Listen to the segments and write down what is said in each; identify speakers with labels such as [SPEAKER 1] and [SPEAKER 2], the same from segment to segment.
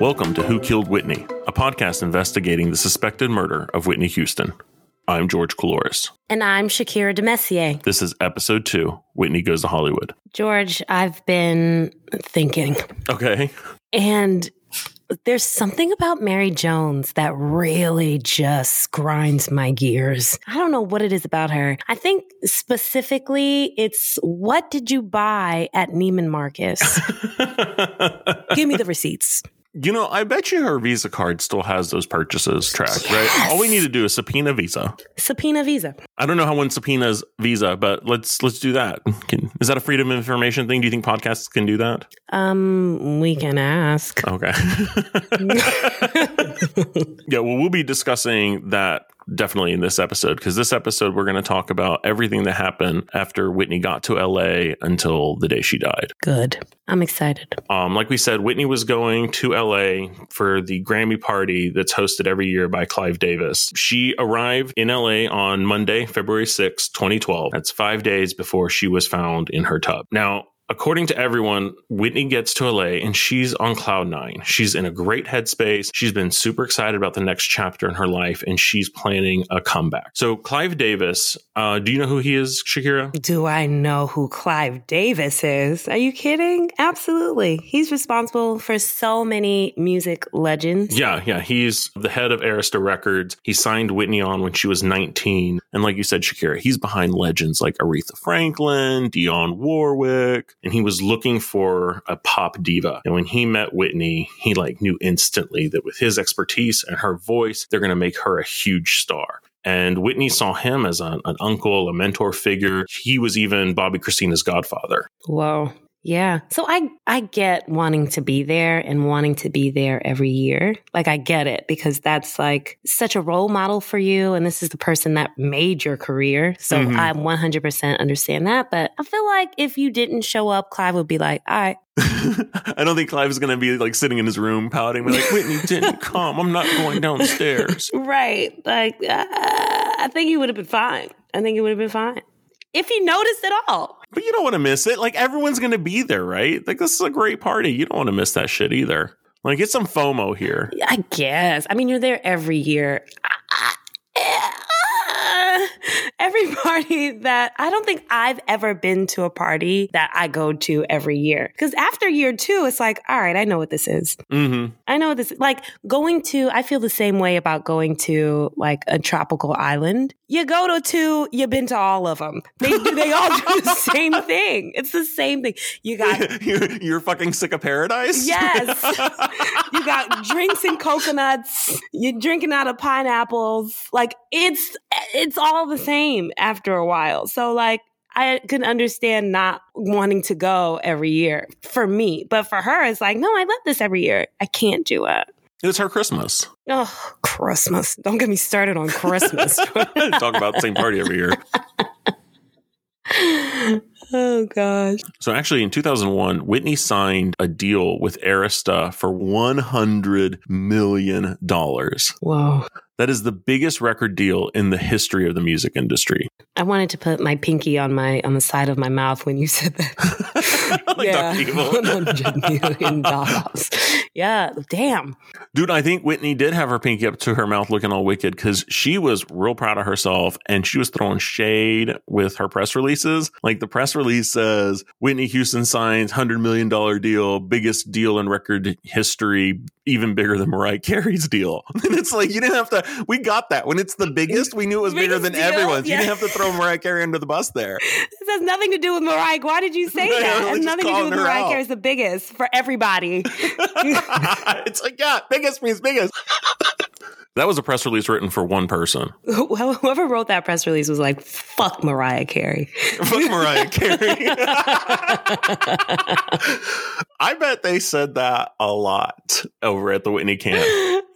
[SPEAKER 1] Welcome to Who Killed Whitney, a podcast investigating the suspected murder of Whitney Houston. I'm George Coulouris.
[SPEAKER 2] And I'm Shakirah DeMessier.
[SPEAKER 1] This is episode two Whitney Goes to Hollywood.
[SPEAKER 2] George, I've been thinking.
[SPEAKER 1] Okay.
[SPEAKER 2] And there's something about Mary Jones that really just grinds my gears. I don't know what it is about her. I think specifically it's what did you buy at Neiman Marcus? Give me the receipts.
[SPEAKER 1] You know, I bet you her Visa card still has those purchases tracked, yes. right? All we need to do is subpoena Visa.
[SPEAKER 2] Subpoena Visa.
[SPEAKER 1] I don't know how one subpoenas Visa, but let's let's do that. Can, is that a freedom of information thing? Do you think podcasts can do that?
[SPEAKER 2] Um, we can ask.
[SPEAKER 1] Okay. yeah, well, we'll be discussing that definitely in this episode because this episode we're going to talk about everything that happened after Whitney got to LA until the day she died.
[SPEAKER 2] Good. I'm excited.
[SPEAKER 1] Um, like we said, Whitney was going to LA for the Grammy party that's hosted every year by Clive Davis. She arrived in LA on Monday, February 6, 2012. That's five days before she was found in her tub. Now, according to everyone, Whitney gets to LA and she's on cloud nine. She's in a great headspace. She's been super excited about the next chapter in her life and she's planning a comeback. So, Clive Davis, uh, do you know who he is, Shakirah?
[SPEAKER 2] Do I know who Clive Davis is? Are you kidding? Absolutely. He's responsible for so many music legends.
[SPEAKER 1] Yeah, yeah. He's the head of Arista Records. He signed Whitney on when she was 19. And like you said, Shakirah, he's behind legends like Aretha Franklin, Dionne Warwick, and he was looking for a pop diva. And when he met Whitney, he like knew instantly that with his expertise and her voice, they're going to make her a huge star. And Whitney saw him as an, an uncle, a mentor figure. He was even Bobbi Kristina's godfather.
[SPEAKER 2] Whoa. Yeah. So I I get wanting to be there and wanting to be there every year. Like I get it because that's like such a role model for you and this is the person that made your career. So mm-hmm. I 100% understand that, but I feel like if you didn't show up, Clive would be like, "All right,
[SPEAKER 1] I don't think Clive is going to be like sitting in his room pouting, be like, Whitney didn't come. I'm not going downstairs.
[SPEAKER 2] Right. Like, uh, I think he would have been fine. I think he would have been fine if he noticed at all.
[SPEAKER 1] But you don't want to miss it. Like everyone's going to be there, right? Like this is a great party. You don't want to miss that shit either. Like get some FOMO here.
[SPEAKER 2] I guess. I mean, you're there every year. Every party that I don't think I've ever been to a party that I go to every year. Because after year two, it's like, all right, I know what this is. Mm-hmm. I know what this is. Like going to, I feel the same way about going to like a tropical island. You go to two, you've been to all of them. They, they all do the same thing. It's the same thing. You got.
[SPEAKER 1] you're, you're fucking sick of paradise?
[SPEAKER 2] Yes. you got drinks and coconuts. You're drinking out of pineapples. Like it's, it's all the same after a while. So like I can understand not wanting to go every year for me, but for her, it's like, no, I love this every year. I can't do it.
[SPEAKER 1] It's her Christmas.
[SPEAKER 2] Oh, Christmas. Don't get me started on Christmas.
[SPEAKER 1] Talk about the same party every year.
[SPEAKER 2] oh gosh.
[SPEAKER 1] So actually in 2001, Whitney signed a deal with Arista for 100 million dollars.
[SPEAKER 2] Wow.
[SPEAKER 1] That is the biggest record deal in the history of the music industry.
[SPEAKER 2] I wanted to put my pinky on my on the side of my mouth when you said that. like yeah, one hundred million dollars. Yeah, damn.
[SPEAKER 1] Dude, I think Whitney did have her pinky up to her mouth, looking all wicked because she was real proud of herself and she was throwing shade with her press releases. Like the press release says, Whitney Houston signs hundred million dollar deal, biggest deal in record history, even bigger than Mariah Carey's deal. And it's like you didn't have to we got that. When it's the biggest, we knew it was bigger than deal? everyone's. Yeah. You didn't have to throw Mariah Carey under the bus there.
[SPEAKER 2] This has nothing to do with Mariah. Why did you say that? It has nothing to do with Mariah Carey is the biggest for everybody.
[SPEAKER 1] it's like, yeah, biggest means biggest. That was a press release written for one person.
[SPEAKER 2] Whoever wrote that press release was like, fuck Mariah Carey.
[SPEAKER 1] fuck Mariah Carey. I bet they said that a lot over at the Whitney camp.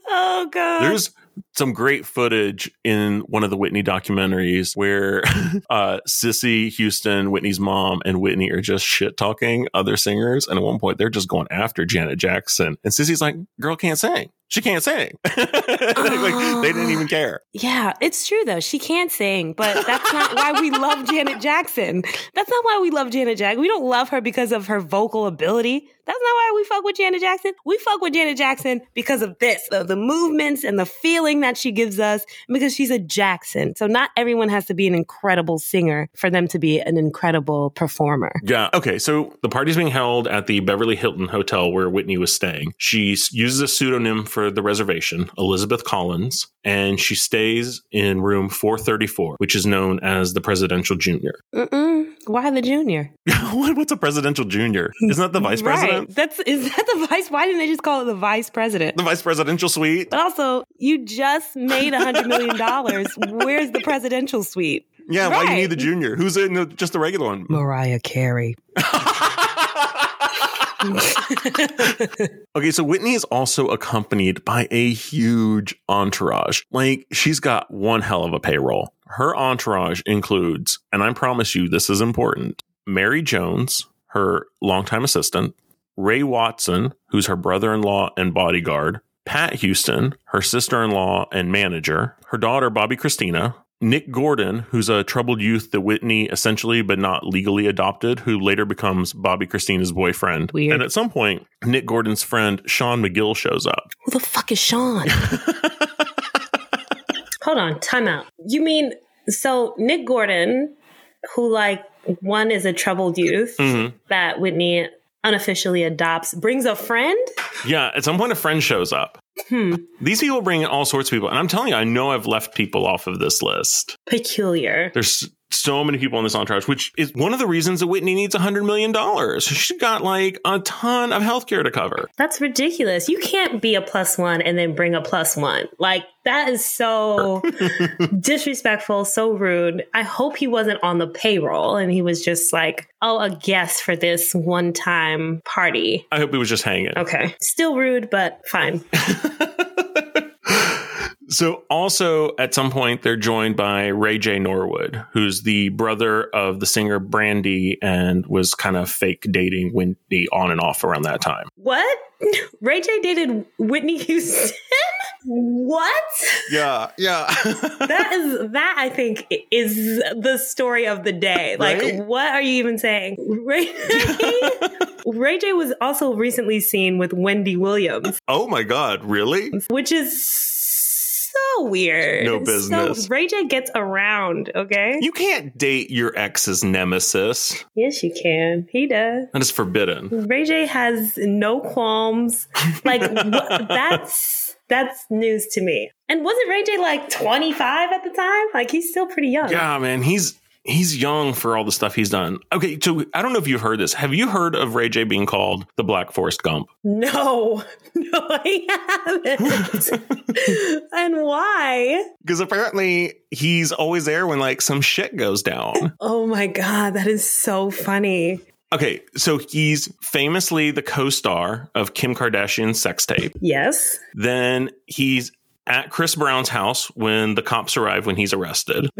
[SPEAKER 2] Oh, God.
[SPEAKER 1] There's some great footage in one of the Whitney documentaries where uh, Cissy Houston, Whitney's mom, and Whitney are just shit talking other singers. And at one point, they're just going after Janet Jackson. And Cissy's like, girl can't sing. She can't sing. like, they didn't even ah, care.
[SPEAKER 2] Yeah, it's true though. She can't sing, but that's not why we love Janet Jackson. That's not why we love Janet Jackson. We don't love her because of her vocal ability. That's not why we fuck with Janet Jackson. We fuck with Janet Jackson because of this, the, the movements and the feeling that she gives us, because she's a Jackson. So not everyone has to be an incredible singer for them to be an incredible performer.
[SPEAKER 1] Yeah. Okay. So the party's being held at the Beverly Hilton Hotel where Whitney was staying. She uses a pseudonym for the reservation, Elizabeth Collins, and she stays in room 434, which is known as the Presidential Junior.
[SPEAKER 2] Mm-mm. Why the junior?
[SPEAKER 1] What's a presidential junior? Isn't that the vice president?
[SPEAKER 2] That's is that the vice? Why didn't they just call it the vice president?
[SPEAKER 1] The vice presidential suite.
[SPEAKER 2] But also, you just made a hundred million dollars. Where's the presidential suite?
[SPEAKER 1] Yeah, right. why you need the junior? Who's in the, just the regular one?
[SPEAKER 2] Mariah Carey.
[SPEAKER 1] okay, so Whitney is also accompanied by a huge entourage. Like, she's got one hell of a payroll. Her entourage includes, and I promise you this is important, Mary Jones, her longtime assistant, Ray Watson, who's her brother in law and bodyguard, Pat Houston, her sister in law and manager, her daughter, Bobbi Kristina, Nick Gordon, who's a troubled youth that Whitney essentially but not legally adopted, who later becomes Bobbi Kristina's boyfriend.
[SPEAKER 2] Weird.
[SPEAKER 1] And at some point, Nick Gordon's friend Sean McGill shows up.
[SPEAKER 2] Who the fuck is Sean? Hold on, time out. You mean so Nick Gordon, who like one is a troubled youth mm-hmm. that Whitney unofficially adopts, brings a friend?
[SPEAKER 1] Yeah, at some point a friend shows up. Hmm. These people bring all sorts of people. And I'm telling you, I know I've left people off of this list.
[SPEAKER 2] Peculiar.
[SPEAKER 1] There's so many people in this entourage, which is one of the reasons that Whitney needs $100 million. She's got like a ton of healthcare to cover.
[SPEAKER 2] That's ridiculous. You can't be a plus one and then bring a plus one. Like, that is so disrespectful, so rude. I hope he wasn't on the payroll and he was just like, oh, a guest for this one time party.
[SPEAKER 1] I hope he was just hanging.
[SPEAKER 2] Okay. Still rude, but fine.
[SPEAKER 1] So, also at some point, they're joined by Ray J. Norwood, who's the brother of the singer Brandy and was kind of fake dating Whitney on and off around that time.
[SPEAKER 2] What? Ray J dated Whitney Houston? what?
[SPEAKER 1] Yeah, yeah.
[SPEAKER 2] that is that I think is the story of the day. Like, right? what are you even saying? Ray Ray J was also recently seen with Wendy Williams.
[SPEAKER 1] Oh my god, really?
[SPEAKER 2] Which is so weird.
[SPEAKER 1] No business.
[SPEAKER 2] So Ray J gets around, okay?
[SPEAKER 1] You can't date your ex's nemesis.
[SPEAKER 2] Yes, you can. He does.
[SPEAKER 1] That is forbidden.
[SPEAKER 2] Ray J has no qualms. Like, wh- that's that's news to me. And wasn't Ray J like 25 at the time? Like he's still pretty young.
[SPEAKER 1] Yeah, man. He's he's young for all the stuff he's done. Okay, so I don't know if you've heard this. Have you heard of Ray J being called the Black Forest Gump?
[SPEAKER 2] No, no, I haven't. and why?
[SPEAKER 1] Because apparently he's always there when like some shit goes down.
[SPEAKER 2] Oh my god, that is so funny.
[SPEAKER 1] Okay, so he's famously the co-star of Kim Kardashian's sex tape.
[SPEAKER 2] Yes.
[SPEAKER 1] Then he's at Chris Brown's house when the cops arrive when he's arrested.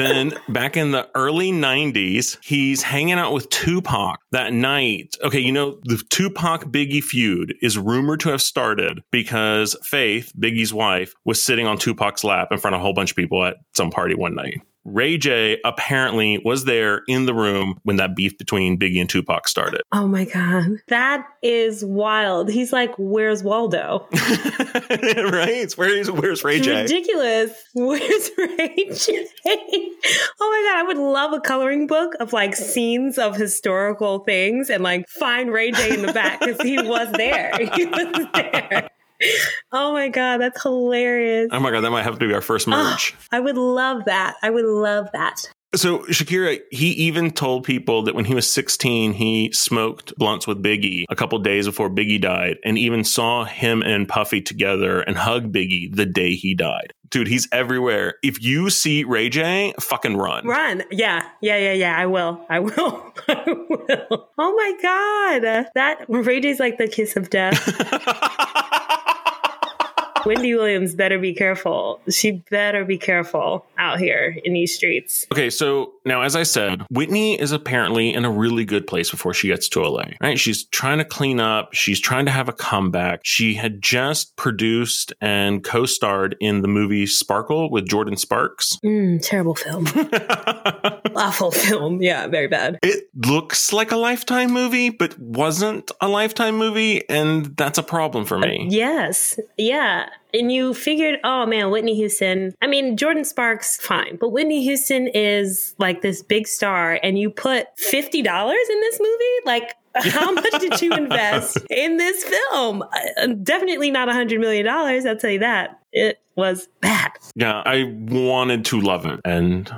[SPEAKER 1] then back in the early 90s, he's hanging out with Tupac that night. Okay, you know, the Tupac Biggie feud is rumored to have started because Faith, Biggie's wife, was sitting on Tupac's lap in front of a whole bunch of people at some party one night. Ray J apparently was there in the room when that beef between Biggie and Tupac started.
[SPEAKER 2] Oh my God. That is wild. He's like, where's Waldo?
[SPEAKER 1] right? Where's, where's Ray J?
[SPEAKER 2] Ridiculous. Where's Ray J? oh my God. I would love a coloring book of like scenes of historical things and like find Ray J in the back because he was there. He was there oh my god, that's hilarious.
[SPEAKER 1] Oh my god, that might have to be our first ah, merch.
[SPEAKER 2] Oh, I would love that. I would love that.
[SPEAKER 1] So Shakirah, he even told people that when he was 16, he smoked blunts with Biggie a couple days before Biggie died, and even saw him and Puffy together and hug Biggie the day he died. Dude, he's everywhere. If you see Ray J, fucking run.
[SPEAKER 2] Run. Yeah. Yeah, yeah, yeah. I will. I will. I will. Oh my God. That Ray J's like the kiss of death. Wendy Williams better be careful. She better be careful out here in these streets.
[SPEAKER 1] Okay, so now, as I said, Whitney is apparently in a really good place before she gets to LA, right? She's trying to clean up. She's trying to have a comeback. She had just produced and co starred in the movie Sparkle with Jordin Sparks.
[SPEAKER 2] Mm, terrible film. Awful film. Yeah, very bad.
[SPEAKER 1] It looks like a Lifetime movie, but wasn't a Lifetime movie. And that's a problem for me.
[SPEAKER 2] Uh, yes. Yeah. And you figured, oh man, Whitney Houston. I mean, Jordin Sparks, fine. But Whitney Houston is like this big star, and you put $50 in this movie? Like, how much did you invest in this film? Uh, definitely not a $100 million, I'll tell you that. It was bad.
[SPEAKER 1] Yeah, I wanted to love it. And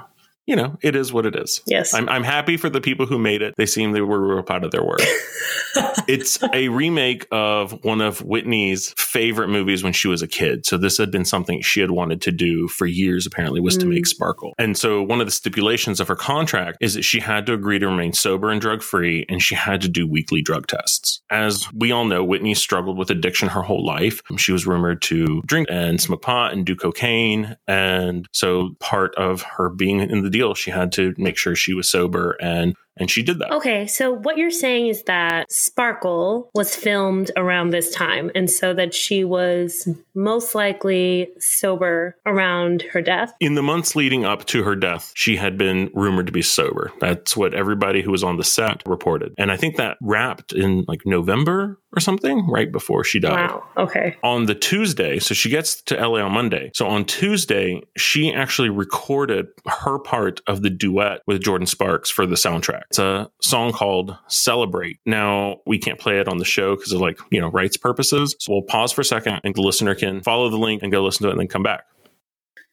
[SPEAKER 1] you know, it is what it is.
[SPEAKER 2] Yes.
[SPEAKER 1] I'm, I'm happy for the people who made it. They seem they were real proud of their work. it's a remake of one of Whitney's favorite movies when she was a kid. So this had been something she had wanted to do for years, apparently, was mm. to make mm. Sparkle. And so one of the stipulations of her contract is that she had to agree to remain sober and drug free, and she had to do weekly drug tests. As we all know, Whitney struggled with addiction her whole life. She was rumored to drink and smoke pot and do cocaine. And so part of her being in the deal. She had to make sure she was sober and and she did that.
[SPEAKER 2] Okay, so what you're saying is that Sparkle was filmed around this time, and so that she was most likely sober around her death.
[SPEAKER 1] In the months leading up to her death, she had been rumored to be sober. That's what everybody who was on the set reported. And I think that wrapped in like November or something right before she died.
[SPEAKER 2] Wow. Okay.
[SPEAKER 1] On the Tuesday, so she gets to LA on Monday. So on Tuesday, she actually recorded her part of the duet with Jordin Sparks for the soundtrack. It's a song called Celebrate. Now, we can't play it on the show because of like, you know, rights purposes. So we'll pause for a second and the listener can follow the link and go listen to it and then come back.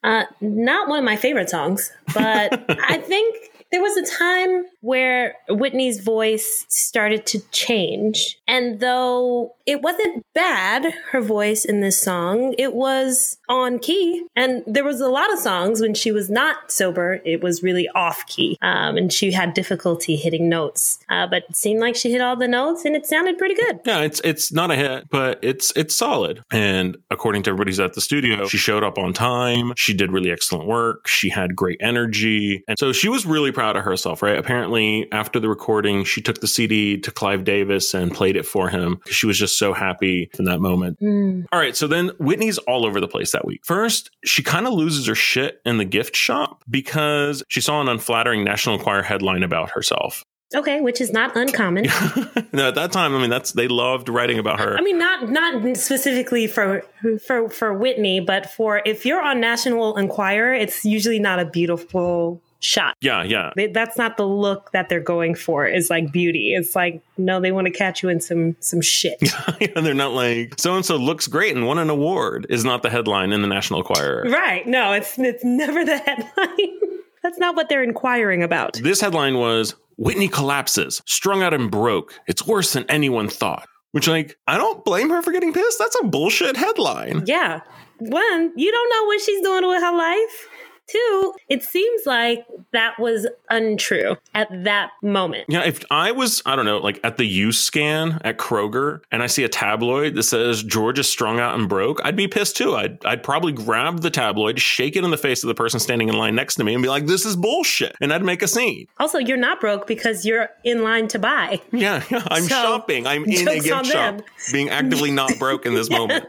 [SPEAKER 2] Uh, not one of my favorite songs, but I think there was a time where Whitney's voice started to change. And though it wasn't bad, her voice in this song, it was on key. And there was a lot of songs when she was not sober, it was really off key. Um, and she had difficulty hitting notes. Uh, but it seemed like she hit all the notes and it sounded pretty good.
[SPEAKER 1] Yeah, it's it's not a hit, but it's it's solid. And according to everybody's at the studio, she showed up on time. She did really excellent work. She had great energy. And so she was really proud of herself, right? Apparently, after the recording, she took the CD to Clive Davis and played it for him. Because she was just so happy in that moment. Mm. All right. So then Whitney's all over the place that week. First, she kind of loses her shit in the gift shop because she saw an unflattering National Enquirer headline about herself.
[SPEAKER 2] Okay, which is not uncommon.
[SPEAKER 1] no, at that time, I mean, that's they loved writing about her.
[SPEAKER 2] I mean, not not specifically for for for Whitney, but for if you're on National Enquirer, it's usually not a beautiful shot.
[SPEAKER 1] Yeah, yeah.
[SPEAKER 2] They, that's not the look that they're going for. Is like beauty. It's like no, they want to catch you in some some shit.
[SPEAKER 1] yeah, they're not like so and so looks great and won an award. Is not the headline in the National Enquirer.
[SPEAKER 2] Right. No, it's it's never the headline. that's not what they're inquiring about.
[SPEAKER 1] This headline was Whitney collapses, strung out and broke. It's worse than anyone thought. Which, like, I don't blame her for getting pissed. That's a bullshit headline.
[SPEAKER 2] Yeah. One, you don't know what she's doing with her life. Two, it seems like that was untrue at that moment.
[SPEAKER 1] Yeah, if I was, I don't know, like at the use scan at Kroger and I see a tabloid that says Georgia strung out and broke, I'd be pissed too. I'd, I'd probably grab the tabloid, shake it in the face of the person standing in line next to me and be like, this is bullshit. And I'd make a scene.
[SPEAKER 2] Also, you're not broke because you're in line to buy.
[SPEAKER 1] Yeah, yeah. I'm so, shopping. I'm in a gift shop, being actively not broke in this moment.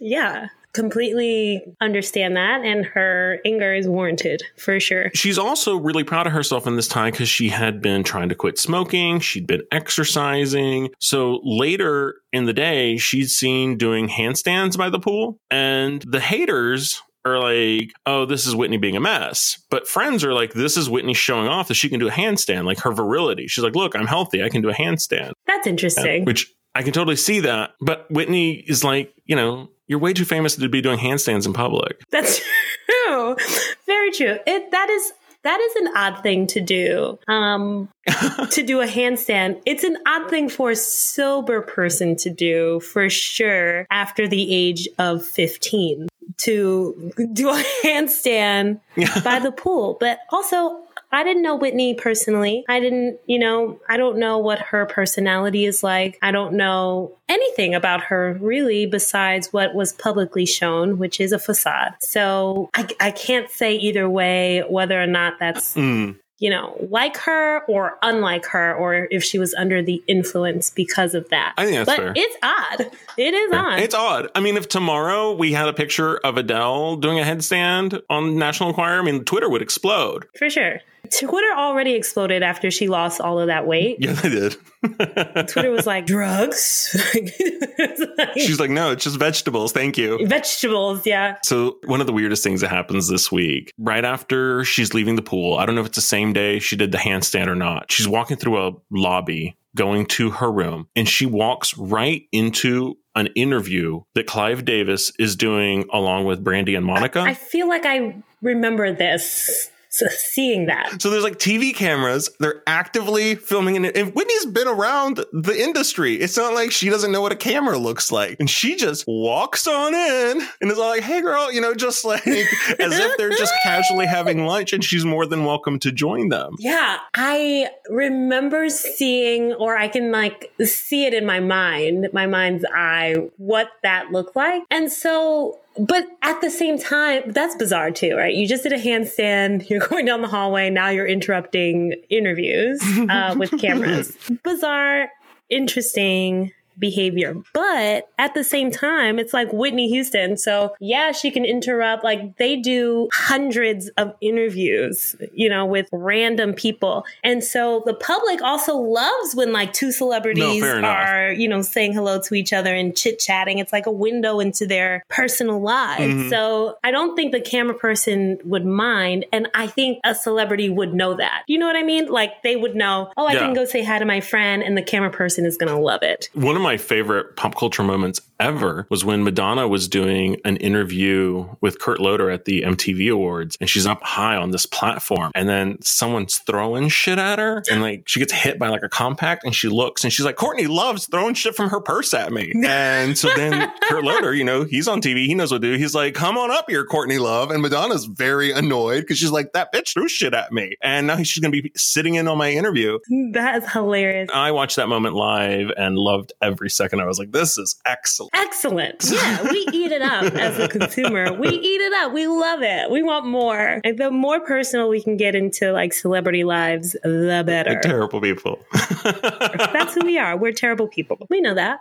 [SPEAKER 2] yeah completely understand that and her anger is warranted for sure.
[SPEAKER 1] She's also really proud of herself in this time because she had been trying to quit smoking, she'd been exercising. So later in the day, she's seen doing handstands by the pool and the haters are like, oh, this is Whitney being a mess. But friends are like, this is Whitney showing off that she can do a handstand, like her virility. She's like, look, I'm healthy. I can do a handstand.
[SPEAKER 2] That's interesting.
[SPEAKER 1] Which I can totally see that. But Whitney is like, you know, you're way too famous to be doing handstands in public.
[SPEAKER 2] That's true. Very true. It that is that is an odd thing to do. Um, to do a handstand. It's an odd thing for a sober person to do for sure after the age of 15 to do a handstand by the pool. But also, I didn't know Whitney personally. I didn't, you know, I don't know what her personality is like. I don't know anything about her really besides what was publicly shown, which is a facade. So I, I can't say either way whether or not that's mm you know, like her or unlike her, or if she was under the influence because of that.
[SPEAKER 1] I think that's
[SPEAKER 2] but
[SPEAKER 1] fair.
[SPEAKER 2] It's odd. It is odd.
[SPEAKER 1] It's odd. I mean, if tomorrow we had a picture of Adele doing a headstand on National Enquirer, I mean, Twitter would explode.
[SPEAKER 2] For sure. Twitter already exploded after she lost all of that weight.
[SPEAKER 1] Yeah, they did.
[SPEAKER 2] Twitter was like, drugs?
[SPEAKER 1] like, She's like, no, it's just vegetables. Thank you.
[SPEAKER 2] Vegetables, yeah.
[SPEAKER 1] So, one of the weirdest things that happens this week, right after she's leaving the pool, I don't know if it's the same day she did the handstand or not. She's walking through a lobby going to her room and she walks right into an interview that Clive Davis is doing along with Brandy and Monica.
[SPEAKER 2] I, I feel like I remember this so seeing that.
[SPEAKER 1] So there's like TV cameras. They're actively filming it. And Whitney's been around the industry. It's not like she doesn't know what a camera looks like. And she just walks on in and is all like, hey girl, you know, just like as if they're just casually having lunch and she's more than welcome to join them.
[SPEAKER 2] Yeah. I remember seeing, or I can like see it in my mind, my mind's eye, what that looked like. And so but at the same time, that's bizarre too, right? You just did a handstand, you're going down the hallway, now you're interrupting interviews uh, with cameras. bizarre, interesting behavior. But at the same time, it's like Whitney Houston. So yeah, she can interrupt. Like they do hundreds of interviews, you know, with random people. And so the public also loves when like two celebrities no, are, you know, saying hello to each other and chit chatting. It's like a window into their personal lives. Mm-hmm. So I don't think the camera person would mind. And I think a celebrity would know that. You know what I mean? Like they would know, oh, I yeah. can go say hi to my friend and the camera person is going to love it.
[SPEAKER 1] One of my favorite pop culture moments ever was when Madonna was doing an interview with Kurt Loder at the MTV Awards and she's up high on this platform and then someone's throwing shit at her and like she gets hit by like a compact and she looks and she's like, Courtney loves throwing shit from her purse at me. and so then Kurt Loder, you know, he's on TV, he knows what to do. He's like, come on up here, Courtney Love. And Madonna's very annoyed because she's like, that bitch threw shit at me. And now she's going to be sitting in on my interview.
[SPEAKER 2] That is hilarious.
[SPEAKER 1] I watched that moment live and loved every second. I was like, this is excellent.
[SPEAKER 2] Excellent. Yeah, we eat it up as a consumer. We eat it up. We love it. We want more. And the more personal we can get into like celebrity lives, the better.
[SPEAKER 1] They're terrible people.
[SPEAKER 2] That's who we are. We're terrible people. We know that.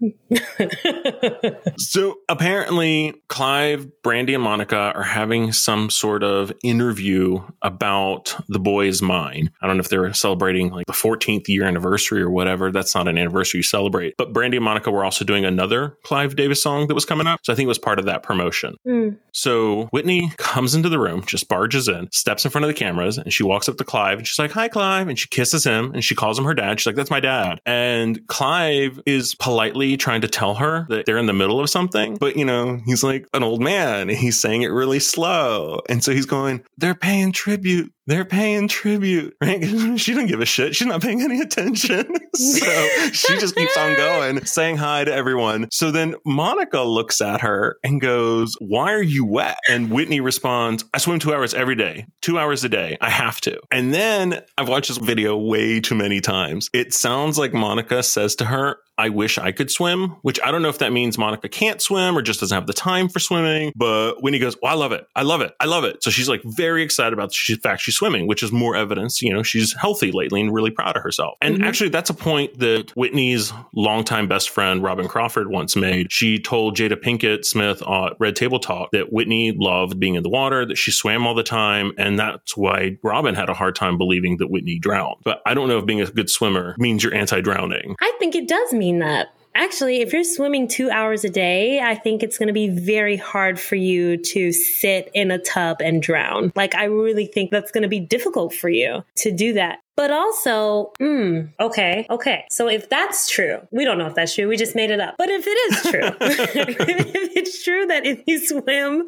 [SPEAKER 1] so apparently, Clive, Brandy, and Monica are having some sort of interview about the boy's mine. I don't know if they're celebrating like the 14th year anniversary or whatever. That's not an anniversary you celebrate. But Brandy and Monica were also doing another Clive Davis song that was coming up. So I think it was part of that promotion. Mm. So Whitney comes into the room, just barges in, steps in front of the cameras, and she walks up to Clive and she's like, Hi, Clive. And she kisses him and she calls him her dad. She's like, That's my dad. And Clive is politely trying to tell her that they're in the middle of something. But, you know, he's like an old man and he's saying it really slow. And so he's going, They're paying tribute they're paying tribute, right? she doesn't give a shit. She's not paying any attention. so she just keeps on going, saying hi to everyone. So then Monica looks at her and goes, Why are you wet? And Whitney responds, I swim two hours every day, two hours a day. I have to. And then I've watched this video way too many times. It sounds like Monica says to her, I wish I could swim, which I don't know if that means Monica can't swim or just doesn't have the time for swimming. But Whitney goes, Well, I love it. I love it. I love it. So she's like very excited about the fact she's swimming, which is more evidence, you know, she's healthy lately and really proud of herself. And mm-hmm. actually, that's a point that Whitney's longtime best friend, Robyn Crawford, once made. She told Jada Pinkett Smith at Red Table Talk that Whitney loved being in the water, that she swam all the time. And that's why Robyn had a hard time believing that Whitney drowned. But I don't know if being a good swimmer means you're anti drowning.
[SPEAKER 2] I think it does mean that. Actually, if you're swimming two hours a day, I think it's going to be very hard for you to sit in a tub and drown. Like, I really think that's going to be difficult for you to do that. But also, mm, okay, okay. So if that's true, we don't know if that's true. We just made it up. But if it is true, if it's true that if you swim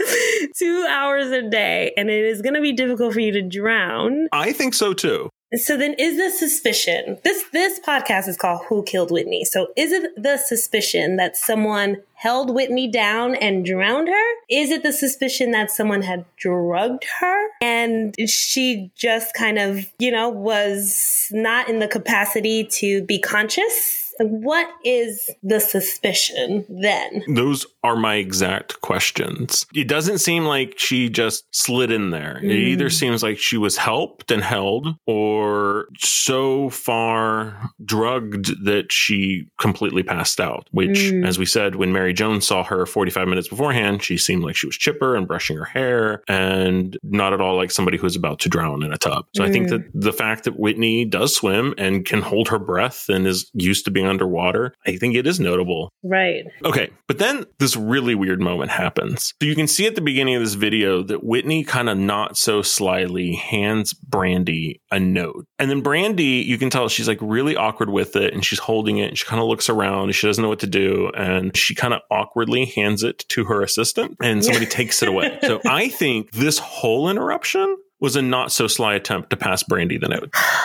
[SPEAKER 2] two hours a day and it is going to be difficult for you to drown,
[SPEAKER 1] I think so too.
[SPEAKER 2] So then is the suspicion this this podcast is called Who Killed Whitney. So is it the suspicion that someone held Whitney down and drowned her? Is it the suspicion that someone had drugged her and she just kind of, you know, was not in the capacity to be conscious? What is the suspicion then?
[SPEAKER 1] Those are my exact questions. It doesn't seem like she just slid in there. Mm. It either seems like she was helped and held or so far drugged that she completely passed out, which, mm. as we said, when Mary Jones saw her 45 minutes beforehand, she seemed like she was chipper and brushing her hair and not at all like somebody who's about to drown in a tub. So mm. I think mm. that the fact that Whitney does swim and can hold her breath and is used to being underwater, I think it is notable.
[SPEAKER 2] Right.
[SPEAKER 1] Okay. But then this really weird moment happens. So you can see at the beginning of this video that Whitney kind of not so slyly hands Brandy a note. And then Brandy, you can tell she's like really awkward with it and she's holding it and she kind of looks around and she doesn't know what to do. And she kind of awkwardly hands it to her assistant and somebody takes it away. So I think this whole interruption was a not so sly attempt to pass Brandy the note.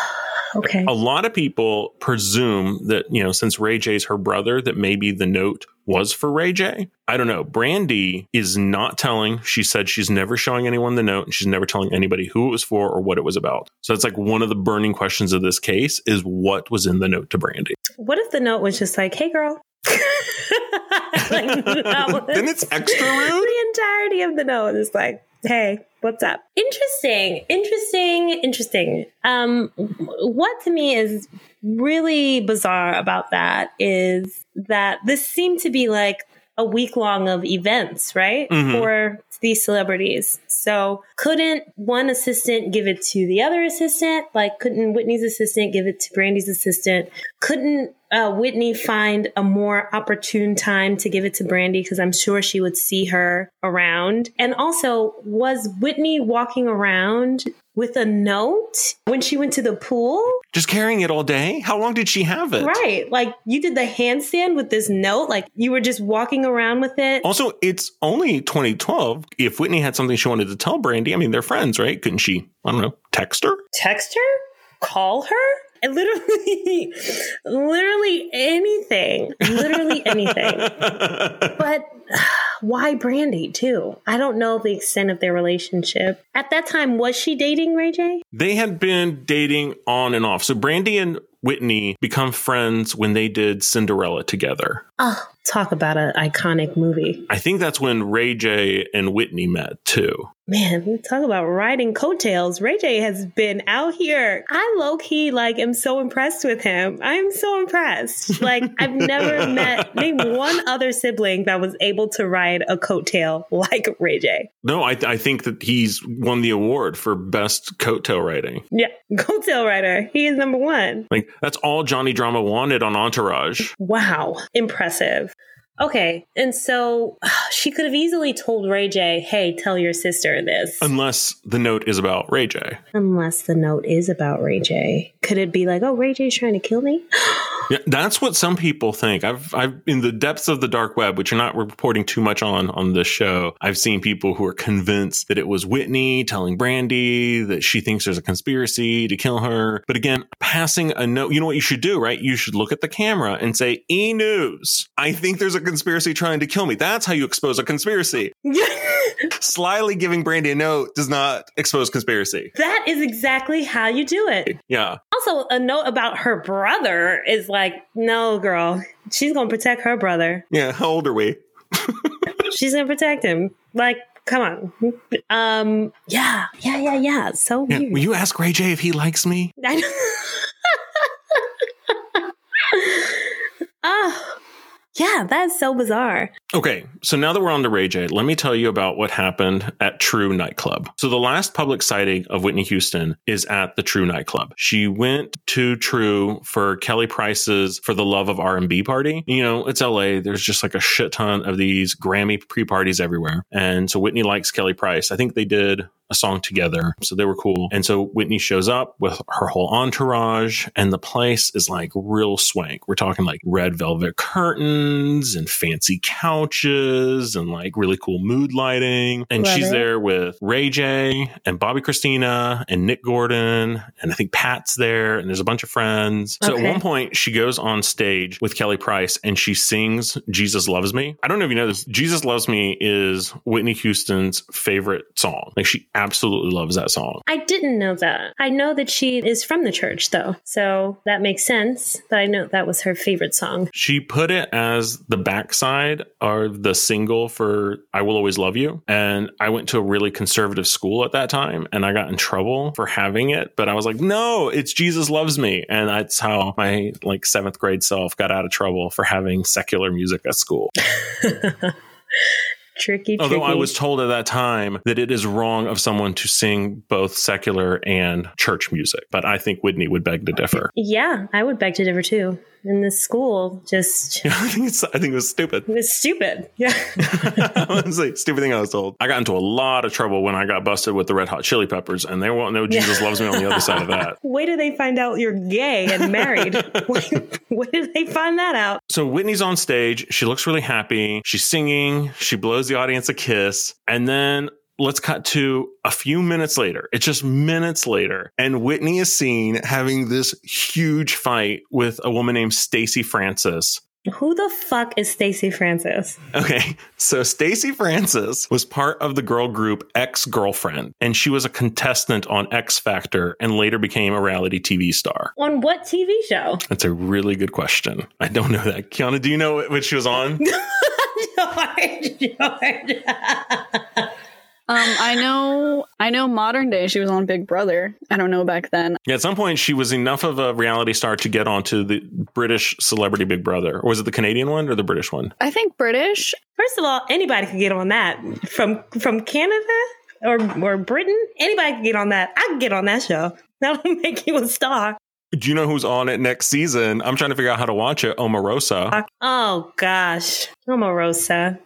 [SPEAKER 2] Okay.
[SPEAKER 1] A lot of people presume that, you know, since Ray J's her brother, that maybe the note was for Ray J. I don't know. Brandy is not telling. She said she's never showing anyone the note and she's never telling anybody who it was for or what it was about. So it's like one of the burning questions of this case is what was in the note to Brandy.
[SPEAKER 2] What if the note was just like, hey, girl,
[SPEAKER 1] like, then it's extra rude.
[SPEAKER 2] The entirety of the note is like, hey, what's up? Interesting, interesting, interesting. Um, what to me is really bizarre about that is that this seemed to be like a week long of events, right? Mm-hmm. For these celebrities. So couldn't one assistant give it to the other assistant? Like couldn't Whitney's assistant give it to Brandy's assistant? Couldn't uh, Whitney find a more opportune time to give it to Brandy because I'm sure she would see her around. And also, was Whitney walking around with a note when she went to the pool?
[SPEAKER 1] Just carrying it all day? How long did she have it?
[SPEAKER 2] Right. Like you did the handstand with this note, like you were just walking around with it.
[SPEAKER 1] Also, it's only 2012. If Whitney had something she wanted to tell Brandy, I mean, they're friends, right? Couldn't she, I don't know, text her?
[SPEAKER 2] Text her? Call her? literally, literally anything, literally anything. but why Brandy too? I don't know the extent of their relationship. At that time, was she dating Ray J?
[SPEAKER 1] They had been dating on and off. So Brandy and Whitney become friends when they did Cinderella together.
[SPEAKER 2] Oh, talk about an iconic movie.
[SPEAKER 1] I think that's when Ray J and Whitney met too.
[SPEAKER 2] Man, talk about riding coattails. Ray J has been out here. I low key like am so impressed with him. I'm so impressed. Like I've never met name one other sibling that was able to ride a coattail like Ray J.
[SPEAKER 1] No, I, I think that he's won the award for best coattail riding.
[SPEAKER 2] Yeah, coattail rider. He is number one.
[SPEAKER 1] Like that's all Johnny Drama wanted on Entourage.
[SPEAKER 2] Wow, impressive. Okay. And so she could have easily told Ray J, hey, tell your sister this.
[SPEAKER 1] Unless the note is about Ray J.
[SPEAKER 2] Unless the note is about Ray J. Could it be like, oh, Ray J's trying to kill me?
[SPEAKER 1] yeah, that's what some people think. I've, I've, in the depths of the dark web, which you're not reporting too much on on this show, I've seen people who are convinced that it was Whitney telling Brandy that she thinks there's a conspiracy to kill her. But again, passing a note, you know what you should do, right? You should look at the camera and say, E News, I think there's a conspiracy trying to kill me. That's how you expose a conspiracy. Slyly giving Brandy a note does not expose conspiracy.
[SPEAKER 2] That is exactly how you do it.
[SPEAKER 1] Yeah.
[SPEAKER 2] Also, a note about her brother is like, no, girl, she's going to protect her brother.
[SPEAKER 1] Yeah. How old are we?
[SPEAKER 2] she's going to protect him. Like, come on. Um, yeah, yeah, yeah, yeah. So yeah.
[SPEAKER 1] Will you ask Ray J if he likes me? I know.
[SPEAKER 2] oh, yeah, that's so bizarre.
[SPEAKER 1] Okay, so now that we're on to Ray J, let me tell you about what happened at Tru nightclub. So the last public sighting of Whitney Houston is at the Tru nightclub. She went to Tru for Kelly Price's "For the Love of R&B" party. You know, it's LA. There's just like a shit ton of these Grammy pre-parties everywhere, and so Whitney likes Kelly Price. I think they did a song together. So they were cool. And so Whitney shows up with her whole entourage, and the place is like real swank. We're talking like red velvet curtains and fancy couches and like really cool mood lighting. And Love she's it. there with Ray J and Bobbi Kristina and Nick Gordon. And I think Pat's there and there's a bunch of friends. So okay. at one point, she goes on stage with Kelly Price and she sings Jesus Loves Me. I don't know if you know this. Jesus Loves Me is Whitney Houston's favorite song. Like she absolutely loves that song.
[SPEAKER 2] I didn't know that. I know that she is from the church though. So that makes sense But I know that was her favorite song.
[SPEAKER 1] She put it as the backside or the single for I Will Always Love You. And I went to a really conservative school at that time and I got in trouble for having it. But I was like, no, it's Jesus Loves Me. And that's how my like seventh grade self got out of trouble for having secular music at school.
[SPEAKER 2] tricky, tricky.
[SPEAKER 1] Although I was told at that time that it is wrong of someone to sing both secular and church music, but I think Whitney would beg to differ.
[SPEAKER 2] Yeah, I would beg to differ too in the school just
[SPEAKER 1] yeah, I think it's I think it was stupid.
[SPEAKER 2] It was stupid. Yeah.
[SPEAKER 1] Honestly, stupid thing I was told. I got into a lot of trouble when I got busted with the red hot chili peppers and they won't know Jesus yeah. loves me on the other side of that.
[SPEAKER 2] Wait did they find out you're gay and married? Where did they find that out?
[SPEAKER 1] So Whitney's on stage, she looks really happy, she's singing, she blows the audience a kiss, and then let's cut to a few minutes later. It's just minutes later. And Whitney is seen having this huge fight with a woman named Stacy Francis.
[SPEAKER 2] Who the fuck is Stacy Francis?
[SPEAKER 1] Okay, so Stacy Francis was part of the girl group Ex-Girlfriend, and she was a contestant on X Factor and later became a reality TV star.
[SPEAKER 2] On what TV show?
[SPEAKER 1] That's a really good question. I don't know that. Kiana, do you know what she was on? George,
[SPEAKER 3] George. Um, I know, I know. Modern day, she was on Big Brother. I don't know back then.
[SPEAKER 1] Yeah, at some point, she was enough of a reality star to get onto the British Celebrity Big Brother. Or was it the Canadian one or the British one?
[SPEAKER 3] I think British.
[SPEAKER 2] First of all, anybody can get on that from from Canada or or Britain. Anybody can get on that. I can get on that show. That'll make you a star.
[SPEAKER 1] Do you know who's on it next season? I'm trying to figure out how to watch it. Omarosa.
[SPEAKER 2] Oh gosh, Omarosa.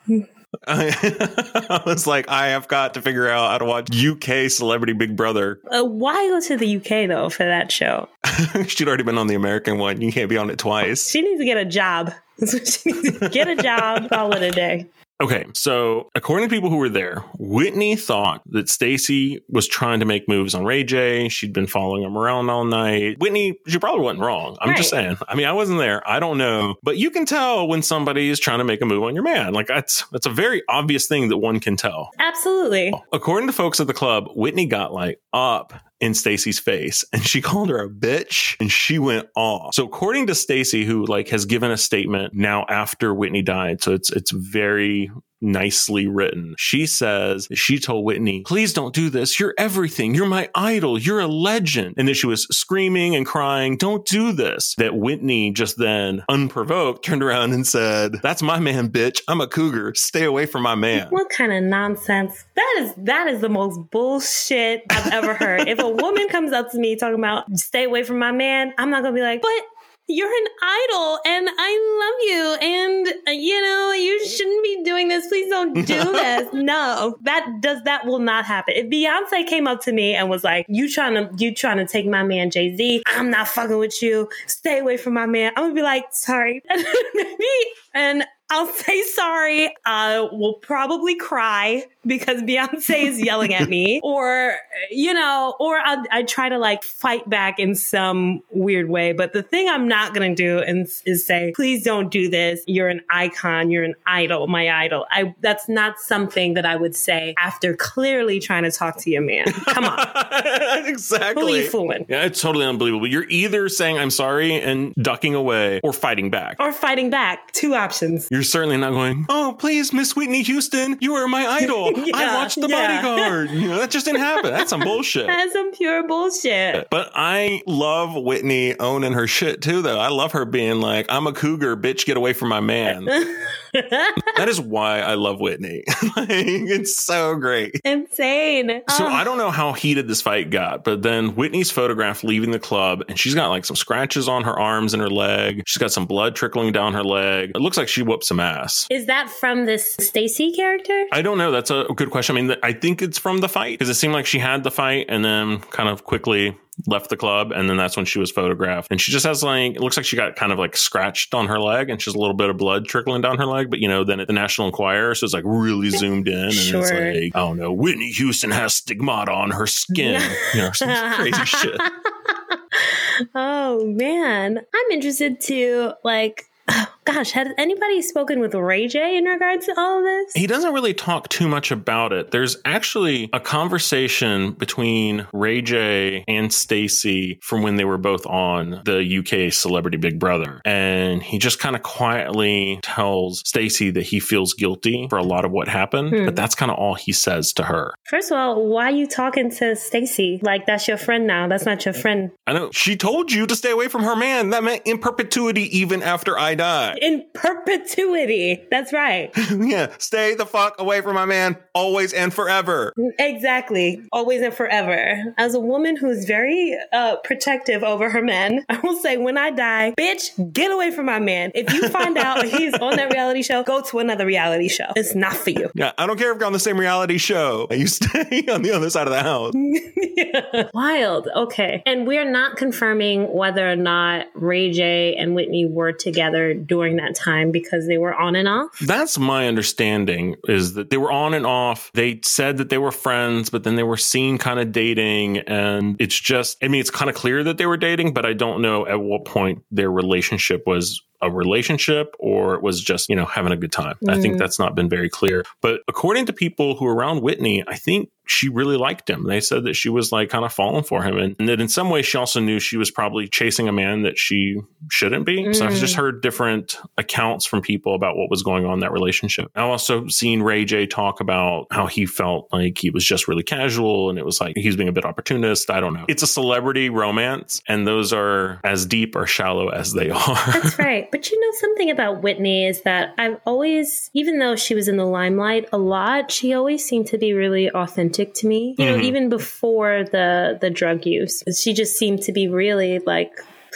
[SPEAKER 1] I was like, I have got to figure out how to watch UK Celebrity Big Brother.
[SPEAKER 2] Uh, why go to the UK though for that show?
[SPEAKER 1] She'd already been on the American one. You can't be on it twice.
[SPEAKER 2] She needs to get a job. get a job, call it a day.
[SPEAKER 1] Okay, so according to people who were there, Whitney thought that Stacy was trying to make moves on Ray J. She'd been following him around all night. Whitney, she probably wasn't wrong. I'm right. just saying. I mean, I wasn't there. I don't know, but you can tell when somebody is trying to make a move on your man. Like that's that's a very obvious thing that one can tell.
[SPEAKER 2] Absolutely.
[SPEAKER 1] According to folks at the club, Whitney got like up in Stacy's face and she called her a bitch and she went off. So according to Stacy, who like has given a statement now after Whitney died, so it's it's very nicely written. She says she told Whitney, please don't do this. You're everything. You're my idol. You're a legend. And then she was screaming and crying, don't do this. That Whitney just then, unprovoked, turned around and said, that's my man, bitch. I'm a cougar. Stay away from my man.
[SPEAKER 2] What kind of nonsense? That is, that is the most bullshit I've ever heard. if a woman comes up to me talking about stay away from my man, I'm not going to be like, but you're an idol and I love you. And, uh, you know, you shouldn't be doing this. Please don't do this. no, that does, that will not happen. If Beyonce came up to me and was like, you trying to, you trying to take my man Jay Z, I'm not fucking with you. Stay away from my man. I'm gonna be like, sorry. and I'll say sorry. I will probably cry because Beyonce is yelling at me, or you know, or I, I try to like fight back in some weird way. But the thing I'm not gonna do is, is say, "Please don't do this. You're an icon. You're an idol. My idol." I that's not something that I would say after clearly trying to talk to your man. Come on,
[SPEAKER 1] exactly.
[SPEAKER 2] Who are you fooling?
[SPEAKER 1] Yeah, it's totally unbelievable. You're either saying I'm sorry and ducking away, or fighting back,
[SPEAKER 2] or fighting back. Two options.
[SPEAKER 1] You're certainly not going. Oh, please, Miss Whitney Houston, you are my idol. yeah, I watched The yeah. Bodyguard. You know, that just didn't happen. That's some bullshit.
[SPEAKER 2] That's some pure bullshit.
[SPEAKER 1] But I love Whitney owning her shit too, though. I love her being like, I'm a cougar, bitch, get away from my man. that is why I love Whitney. like, it's so great.
[SPEAKER 2] Insane.
[SPEAKER 1] So oh. I don't know how heated this fight got, but then Whitney's photographed leaving the club and she's got like some scratches on her arms and her leg. She's got some blood trickling down her leg. It looks like she whooped some ass.
[SPEAKER 2] Is that from this Stacy character?
[SPEAKER 1] I don't know. That's a good question. I mean, I think it's from the fight because it seemed like she had the fight and then kind of quickly left the club, and then that's when she was photographed. And she just has like it looks like she got kind of like scratched on her leg, and she's a little bit of blood trickling down her leg. But you know, then at the National Enquirer, so it's like really zoomed in, and sure. it's like I don't know, Whitney Houston has stigmata on her skin, you know, some crazy shit.
[SPEAKER 2] Oh man, I'm interested to like gosh, has anybody spoken with Ray J in regards to all of this?
[SPEAKER 1] He doesn't really talk too much about it. There's actually a conversation between Ray J and Stacy from when they were both on the UK Celebrity Big Brother. And he just kind of quietly tells Stacy that he feels guilty for a lot of what happened, hmm. but that's kind of all he says to her.
[SPEAKER 2] First of all, why are you talking to Stacy? Like that's your friend now. That's not your friend.
[SPEAKER 1] I know. She told you to stay away from her man. That meant in perpetuity even after I die.
[SPEAKER 2] In perpetuity. That's right.
[SPEAKER 1] yeah. Stay the fuck away from my man always and forever.
[SPEAKER 2] Exactly. Always and forever. As a woman who's very uh, protective over her men, I will say when I die, bitch, get away from my man. If you find out he's on that reality show, go to another reality show. It's not for you.
[SPEAKER 1] Yeah. I don't care if you're on the same reality show. You stay on the other side of the house.
[SPEAKER 2] yeah. Wild. Okay. And we're not confirming whether or not Ray J and Whitney were together together during that time because they were on and off?
[SPEAKER 1] That's my understanding is that they were on and off. They said that they were friends, but then they were seen kind of dating. And it's just, I mean, it's kind of clear that they were dating, but I don't know at what point their relationship was a relationship or it was just, you know, having a good time. Mm. I think mm. that's not been very clear. But according to people who are around Whitney, I think she really liked him. They said that she was like kind of falling for him and, and, that in some way she also knew she was probably chasing a man that she shouldn't be. Mm. So I've just heard different accounts from people about what was going on in that relationship. I've also seen Ray J talk about how he felt like he was just really casual and it was like he's being a bit opportunist. I don't know. It's a celebrity romance and those are as deep or shallow as they are.
[SPEAKER 2] That's right. But you know, something about Whitney is that I've always, even though she was in the limelight a lot, she always seemed to be really authentic to me. You mm-hmm. know, even before the the drug use, she just seemed to be really like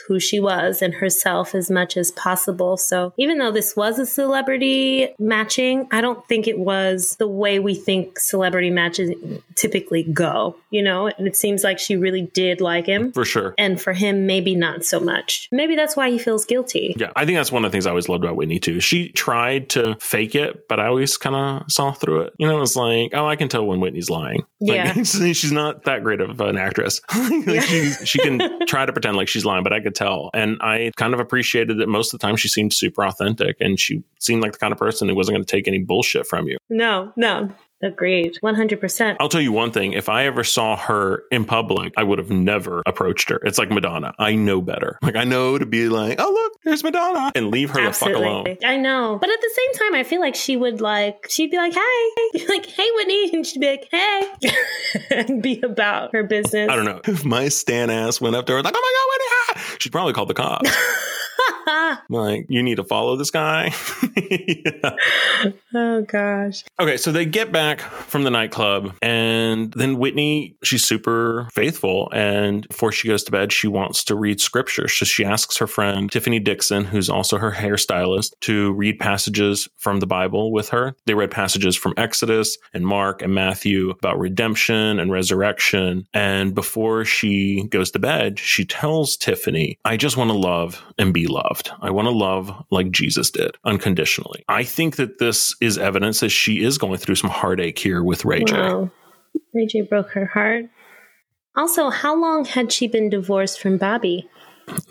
[SPEAKER 2] who she was and herself as much as possible. So even though this was a celebrity matching, I don't think it was the way we think celebrity matches typically go. You know, and it seems like she really did like him.
[SPEAKER 1] For sure.
[SPEAKER 2] And for him, maybe not so much. Maybe that's why he feels guilty.
[SPEAKER 1] Yeah. I think that's one of the things I always loved about Whitney too. She tried to fake it, but I always kind of saw through it. You know, it's like, oh, I can tell when Whitney's lying.
[SPEAKER 2] Yeah.
[SPEAKER 1] Like, she's not that great of an actress. like yeah. she, she can try to pretend like she's lying, but I could tell. And I kind of appreciated that most of the time she seemed super authentic and she seemed like the kind of person who wasn't going to take any bullshit from you.
[SPEAKER 2] No, no. Agreed. 100%.
[SPEAKER 1] I'll tell you one thing. If I ever saw her in public, I would have never approached her. It's like Madonna. I know better. Like, I know to be like, oh, look, here's Madonna and leave her Absolutely. the fuck alone.
[SPEAKER 2] I know. But at the same time, I feel like she would like, she'd be like, hey, like, hey, Whitney. And she'd be like, hey, and be about her business.
[SPEAKER 1] I don't know. If my Stan ass went up to her, like, oh my God, Whitney, she'd probably call the cops. like, you need to follow this guy.
[SPEAKER 2] yeah. Oh gosh.
[SPEAKER 1] Okay, so they get back from the nightclub, and then Whitney, she's super faithful. And before she goes to bed, she wants to read scripture. So she asks her friend Tiffany Dixon, who's also her hairstylist, to read passages from the Bible with her. They read passages from Exodus and Mark and Matthew about redemption and resurrection. And before she goes to bed, she tells Tiffany, I just want to love and be loved. I want to love like Jesus did, unconditionally. I think that this is evidence that she is going through some heartache here with Ray wow.
[SPEAKER 2] J. Ray J broke her heart. Also, how long had she been divorced from Bobby?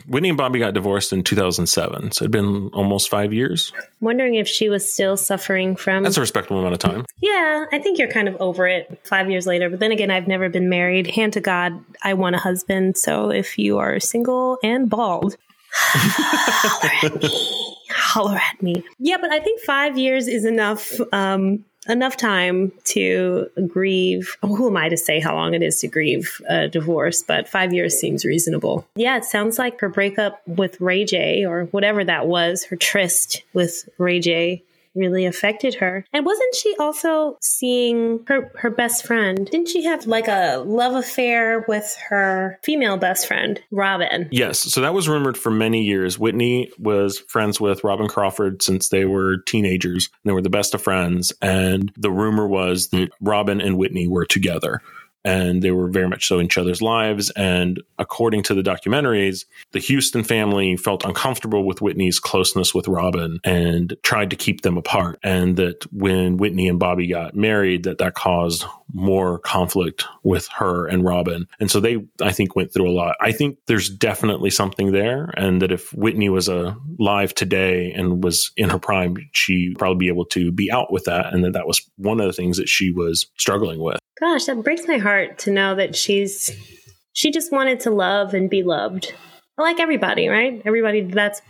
[SPEAKER 1] Whitney and Bobby got divorced in 2007, so it'd been almost five years.
[SPEAKER 2] Wondering if she was still suffering from.
[SPEAKER 1] That's a respectable amount of time.
[SPEAKER 2] Yeah, I think you're kind of over it five years later. But then again, I've never been married. Hand to God, I want a husband. So if you are single and bald, holler at me. Holler at me. Yeah, but I think five years is enough. Um, enough time to grieve. Who am I to say how long it is to grieve a divorce? But five years seems reasonable. Yeah, it sounds like her breakup with Ray J or whatever that was, her tryst with Ray J really affected her. And wasn't she also seeing her her best friend? Didn't she have like a love affair with her female best friend, Robyn?
[SPEAKER 1] Yes. So that was rumored for many years. Whitney was friends with Robyn Crawford since they were teenagers. And they were the best of friends, and the rumor was that Robyn and Whitney were together and they were very much so in each other's lives. And according to the documentaries, the Houston family felt uncomfortable with Whitney's closeness with Robyn and tried to keep them apart. And that when Whitney and Bobby got married, that that caused more conflict with her and Robyn. And so they, I think, went through a lot. I think there's definitely something there. And that if Whitney was alive today and was in her prime, she'd probably be able to be out with that. And that that was one of the things that she was struggling with.
[SPEAKER 2] Gosh, that breaks my heart to know that she's, she just wanted to love and be loved. Like everybody, right? Everybody, that's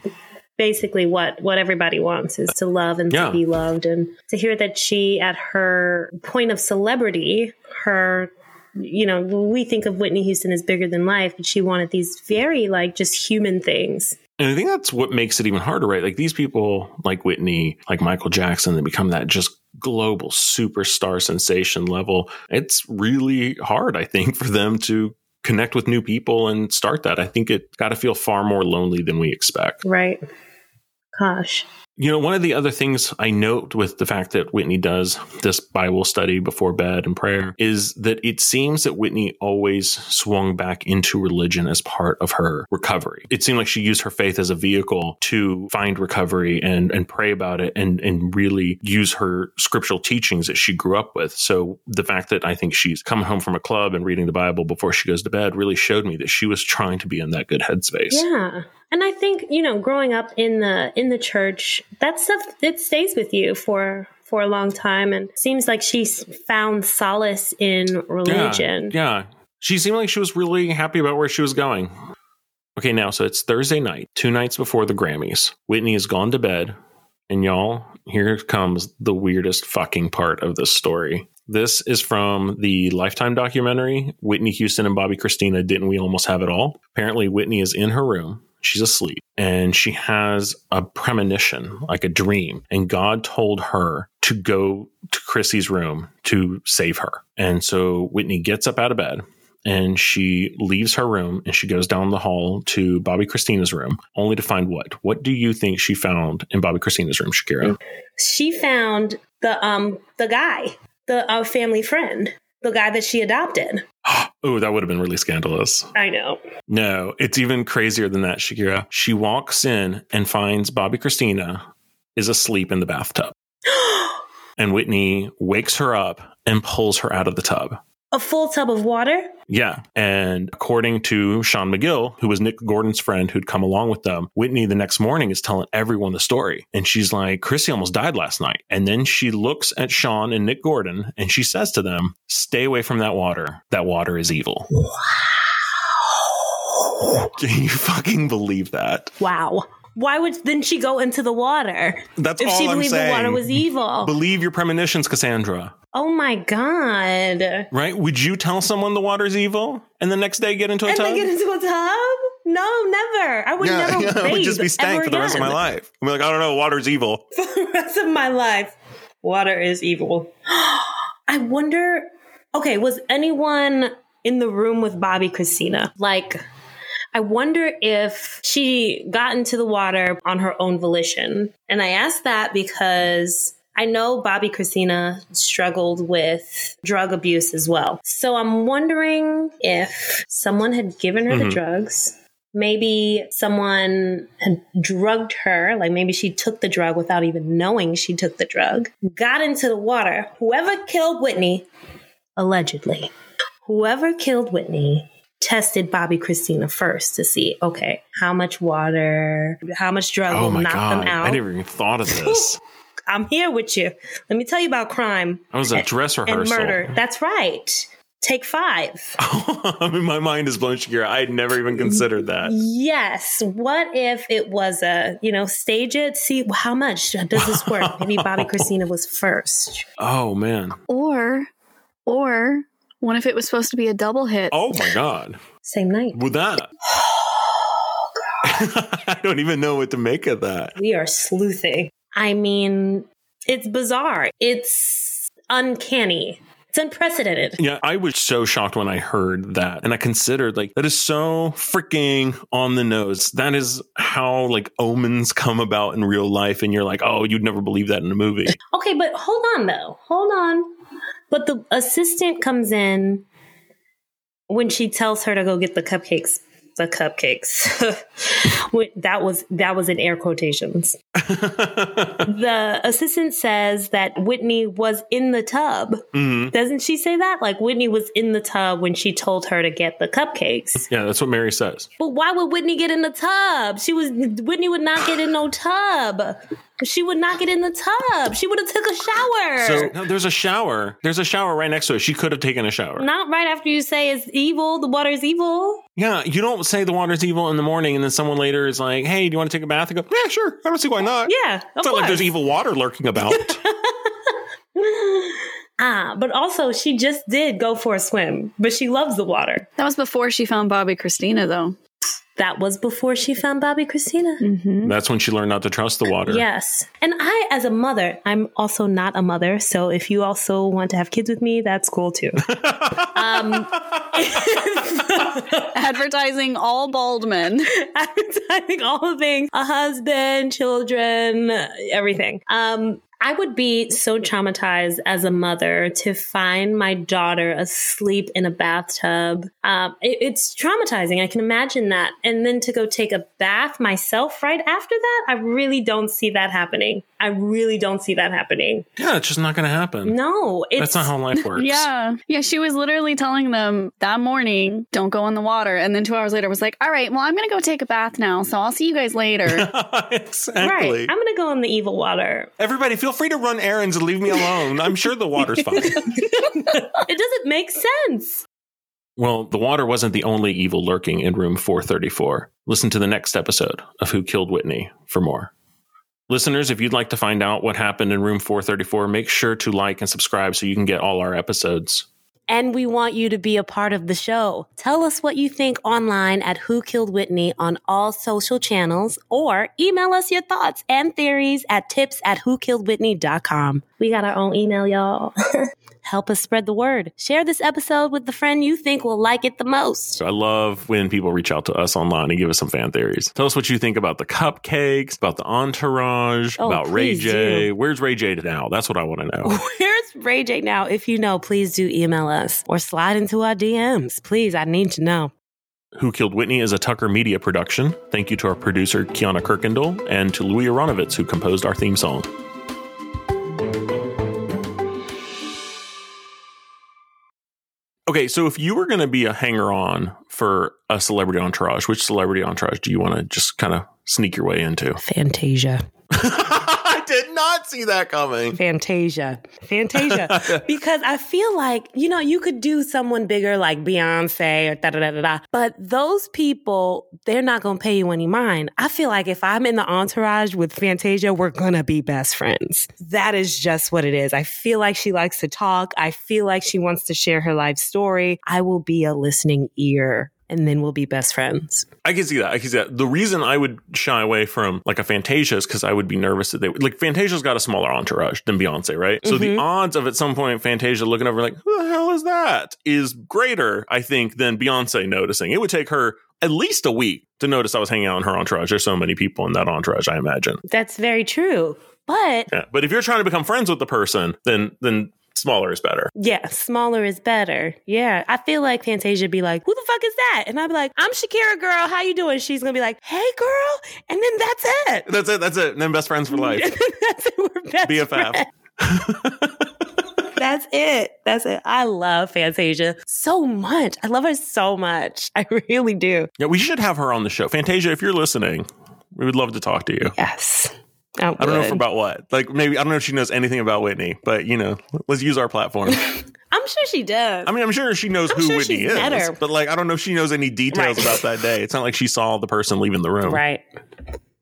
[SPEAKER 2] basically what what everybody wants is to love and yeah. to be loved and to hear that she at her point of celebrity her you know we think of whitney houston as bigger than life but she wanted these very like just human things
[SPEAKER 1] and I think that's what makes it even harder, right? Like these people like Whitney, like Michael Jackson, they become that just global superstar sensation level. It's really hard, I think, for them to connect with new people and start that. I think it got to feel far more lonely than we expect.
[SPEAKER 2] Right. Gosh.
[SPEAKER 1] You know, one of the other things I note with the fact that Whitney does this Bible study before bed and prayer is that it seems that Whitney always swung back into religion as part of her recovery. It seemed like she used her faith as a vehicle to find recovery and, and pray about it and, and really use her scriptural teachings that she grew up with. So the fact that I think she's coming home from a club and reading the Bible before she goes to bed really showed me that she was trying to be in that good headspace.
[SPEAKER 2] Yeah. And I think, you know, growing up in the in the church, that stuff it stays with you for for a long time and seems like she's found solace in religion.
[SPEAKER 1] Yeah, yeah. She seemed like she was really happy about where she was going. Okay, now so it's Thursday night, two nights before the Grammys. Whitney has gone to bed, and y'all, here comes the weirdest fucking part of this story. This is from the Lifetime documentary, Whitney Houston and Bobbi Kristina Didn't We Almost Have It All? Apparently, Whitney is in her room she's asleep and she has a premonition, like a dream. And God told her to go to Chrissy's room to save her. And so Whitney gets up out of bed and she leaves her room and she goes down the hall to Bobbi Kristina's room, only to find what? What do you think she found in Bobbi Kristina's room, Shakirah?
[SPEAKER 2] She found the um the guy, the uh, family friend the guy that she adopted.
[SPEAKER 1] oh, that would have been really scandalous.
[SPEAKER 2] I know.
[SPEAKER 1] No, it's even crazier than that, Shakirah. She walks in and finds Bobbi Kristina is asleep in the bathtub. and Whitney wakes her up and pulls her out of the tub
[SPEAKER 2] a full tub of water?
[SPEAKER 1] Yeah. And according to Sean McGill, who was Nick Gordon's friend who'd come along with them, Whitney the next morning is telling everyone the story. And she's like, Chrissy almost died last night. And then she looks at Sean and Nick Gordon and she says to them, Stay away from that water. That water is evil. Wow. Can you fucking believe that?
[SPEAKER 2] Wow. Why would then she go into the water?
[SPEAKER 1] That's if she believed the
[SPEAKER 2] water was evil.
[SPEAKER 1] Believe your premonitions, Cassandra.
[SPEAKER 2] Oh my god!
[SPEAKER 1] Right? Would you tell someone the water's evil and the next day get into a
[SPEAKER 2] and
[SPEAKER 1] tub?
[SPEAKER 2] And get into a tub? No, never. I would yeah, never. Yeah, I would just be stank for
[SPEAKER 1] the rest of my life. I'm like, I don't know, water's evil.
[SPEAKER 2] for the rest of my life, water is evil. I wonder. Okay, was anyone in the room with Bobbi Kristina? Like, I wonder if she got into the water on her own volition. And I ask that because I know Bobbi Kristina struggled with drug abuse as well. So I'm wondering if someone had given her mm-hmm. the drugs. Maybe someone had drugged her, like maybe she took the drug without even knowing she took the drug, got into the water. Whoever killed Whitney, allegedly, whoever killed Whitney tested Bobbi Kristina first to see, okay, how much water, how much drug oh will knock God. them out.
[SPEAKER 1] I never even thought of this.
[SPEAKER 2] I'm here with you. Let me tell you about crime.
[SPEAKER 1] I was a dress rehearsal. And murder.
[SPEAKER 2] That's right. Take five.
[SPEAKER 1] I mean, my mind is blown, Shakirah. I had never even considered that.
[SPEAKER 2] Yes. What if it was a, you know, stage it, see how much does this work? Maybe Bobbi Kristina was first.
[SPEAKER 1] Oh, man.
[SPEAKER 3] Or, or what if it was supposed to be a double hit?
[SPEAKER 1] Oh my god.
[SPEAKER 2] Same night.
[SPEAKER 1] With that. Oh, I don't even know what to make of that.
[SPEAKER 2] We are sleuthing. I mean, it's bizarre. It's uncanny. It's unprecedented.
[SPEAKER 1] Yeah, I was so shocked when I heard that. And I considered like that is so freaking on the nose. That is how like omens come about in real life and you're like, "Oh, you'd never believe that in a movie."
[SPEAKER 2] okay, but hold on though. Hold on. But the assistant comes in when she tells her to go get the cupcakes the cupcakes. that was that was in air quotations. the assistant says that Whitney was in the tub. Mm-hmm. Doesn't she say that? Like Whitney was in the tub when she told her to get the cupcakes.
[SPEAKER 1] Yeah, that's what Mary says.
[SPEAKER 2] But why would Whitney get in the tub? She was Whitney would not get in no tub. She would not get in the tub. She would have took a shower.
[SPEAKER 1] So no, there's a shower. There's a shower right next to it. She could have taken a shower.
[SPEAKER 2] Not right after you say it's evil. The water is evil.
[SPEAKER 1] Yeah, you don't say the water's evil in the morning, and then someone later is like, "Hey, do you want to take a bath?" And go, "Yeah, sure. I don't see why not."
[SPEAKER 2] Yeah,
[SPEAKER 1] it's not course. like there's evil water lurking about.
[SPEAKER 2] ah, but also she just did go for a swim, but she loves the water.
[SPEAKER 3] That was before she found Bobbi Kristina, though.
[SPEAKER 2] That was before she found Bobbi Kristina.
[SPEAKER 1] Mm-hmm. That's when she learned not to trust the water.
[SPEAKER 2] Yes. And I, as a mother, I'm also not a mother. So if you also want to have kids with me, that's cool too. um,
[SPEAKER 3] advertising all bald men.
[SPEAKER 2] Advertising all the things a husband, children, everything. Um, I would be so traumatized as a mother to find my daughter asleep in a bathtub. Um, it, it's traumatizing. I can imagine that. And then to go take a bath myself right after that, I really don't see that happening. I really don't see that happening.
[SPEAKER 1] Yeah, it's just not going to happen.
[SPEAKER 2] No,
[SPEAKER 1] that's not how life works.
[SPEAKER 3] yeah, yeah. She was literally telling them that morning, "Don't go in the water," and then two hours later was like, "All right, well, I'm going to go take a bath now, so I'll see you guys later."
[SPEAKER 1] exactly.
[SPEAKER 2] Right. I'm going to go in the evil water.
[SPEAKER 1] Everybody, feel free to run errands and leave me alone. I'm sure the water's fine.
[SPEAKER 2] it doesn't make sense.
[SPEAKER 1] Well, the water wasn't the only evil lurking in room 434. Listen to the next episode of Who Killed Whitney for more. Listeners, if you'd like to find out what happened in room 434, make sure to like and subscribe so you can get all our episodes.
[SPEAKER 2] And we want you to be a part of the show. Tell us what you think online at Who Killed Whitney on all social channels or email us your thoughts and theories at tips at whokilledwhitney.com. We got our own email, y'all. help us spread the word. Share this episode with the friend you think will like it the most.
[SPEAKER 1] I love when people reach out to us online and give us some fan theories. Tell us what you think about the cupcakes, about the entourage, oh, about Ray J. Do. Where's Ray J now? That's what I want to know.
[SPEAKER 2] Where's Ray J now? If you know, please do email us or slide into our DMs. Please, I need to know.
[SPEAKER 1] Who Killed Whitney is a Tucker Media production. Thank you to our producer, Kiana Kirkendall, and to Louis Aronovitz, who composed our theme song. Okay, so if you were going to be a hanger on for a celebrity entourage, which celebrity entourage do you want to just kind of sneak your way into?
[SPEAKER 2] Fantasia.
[SPEAKER 1] not see that coming.
[SPEAKER 2] Fantasia. Fantasia. because I feel like, you know, you could do someone bigger like Beyonce or da da da da da. But those people, they're not going to pay you any mind. I feel like if I'm in the entourage with Fantasia, we're going to be best friends. That is just what it is. I feel like she likes to talk. I feel like she wants to share her life story. I will be a listening ear and then we'll be best friends.
[SPEAKER 1] I can see that. I can see that. The reason I would shy away from like a Fantasia is because I would be nervous that they would like Fantasia's got a smaller entourage than Beyonce, right? Mm-hmm. So the mm-hmm. odds of at some point Fantasia looking over like, who the hell is that? is greater, I think, than Beyonce noticing. It would take her at least a week to notice I was hanging out in her entourage. There's so many people in that entourage, I imagine.
[SPEAKER 2] That's very true. But
[SPEAKER 1] yeah, but if you're trying to become friends with the person, then then smaller is better.
[SPEAKER 2] Yeah, smaller is better. Yeah, I feel like Fantasia be like, "Who the fuck is that?" And I'd be like, "I'm Shakirah, girl. How you doing?" She's gonna be like, "Hey, girl," and then that's it.
[SPEAKER 1] That's it. That's it. And then best friends for life. that's it. We're best BFF.
[SPEAKER 2] that's it. That's it. I love Fantasia so much. I love her so much. I really do.
[SPEAKER 1] Yeah, we should have her on the show. Fantasia, if you're listening, we would love to talk to you.
[SPEAKER 2] Yes.
[SPEAKER 1] I, I don't know about what. Like maybe I don't know if she knows anything about Whitney, but you know, let's use our platform.
[SPEAKER 2] I'm sure she does.
[SPEAKER 1] I mean, I'm sure she knows I'm who sure Whitney is, but like I don't know if she knows any details right. about that day. It's not like she saw the person leaving the room,
[SPEAKER 2] right?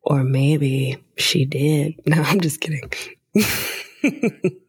[SPEAKER 2] Or maybe she did. No, I'm just kidding.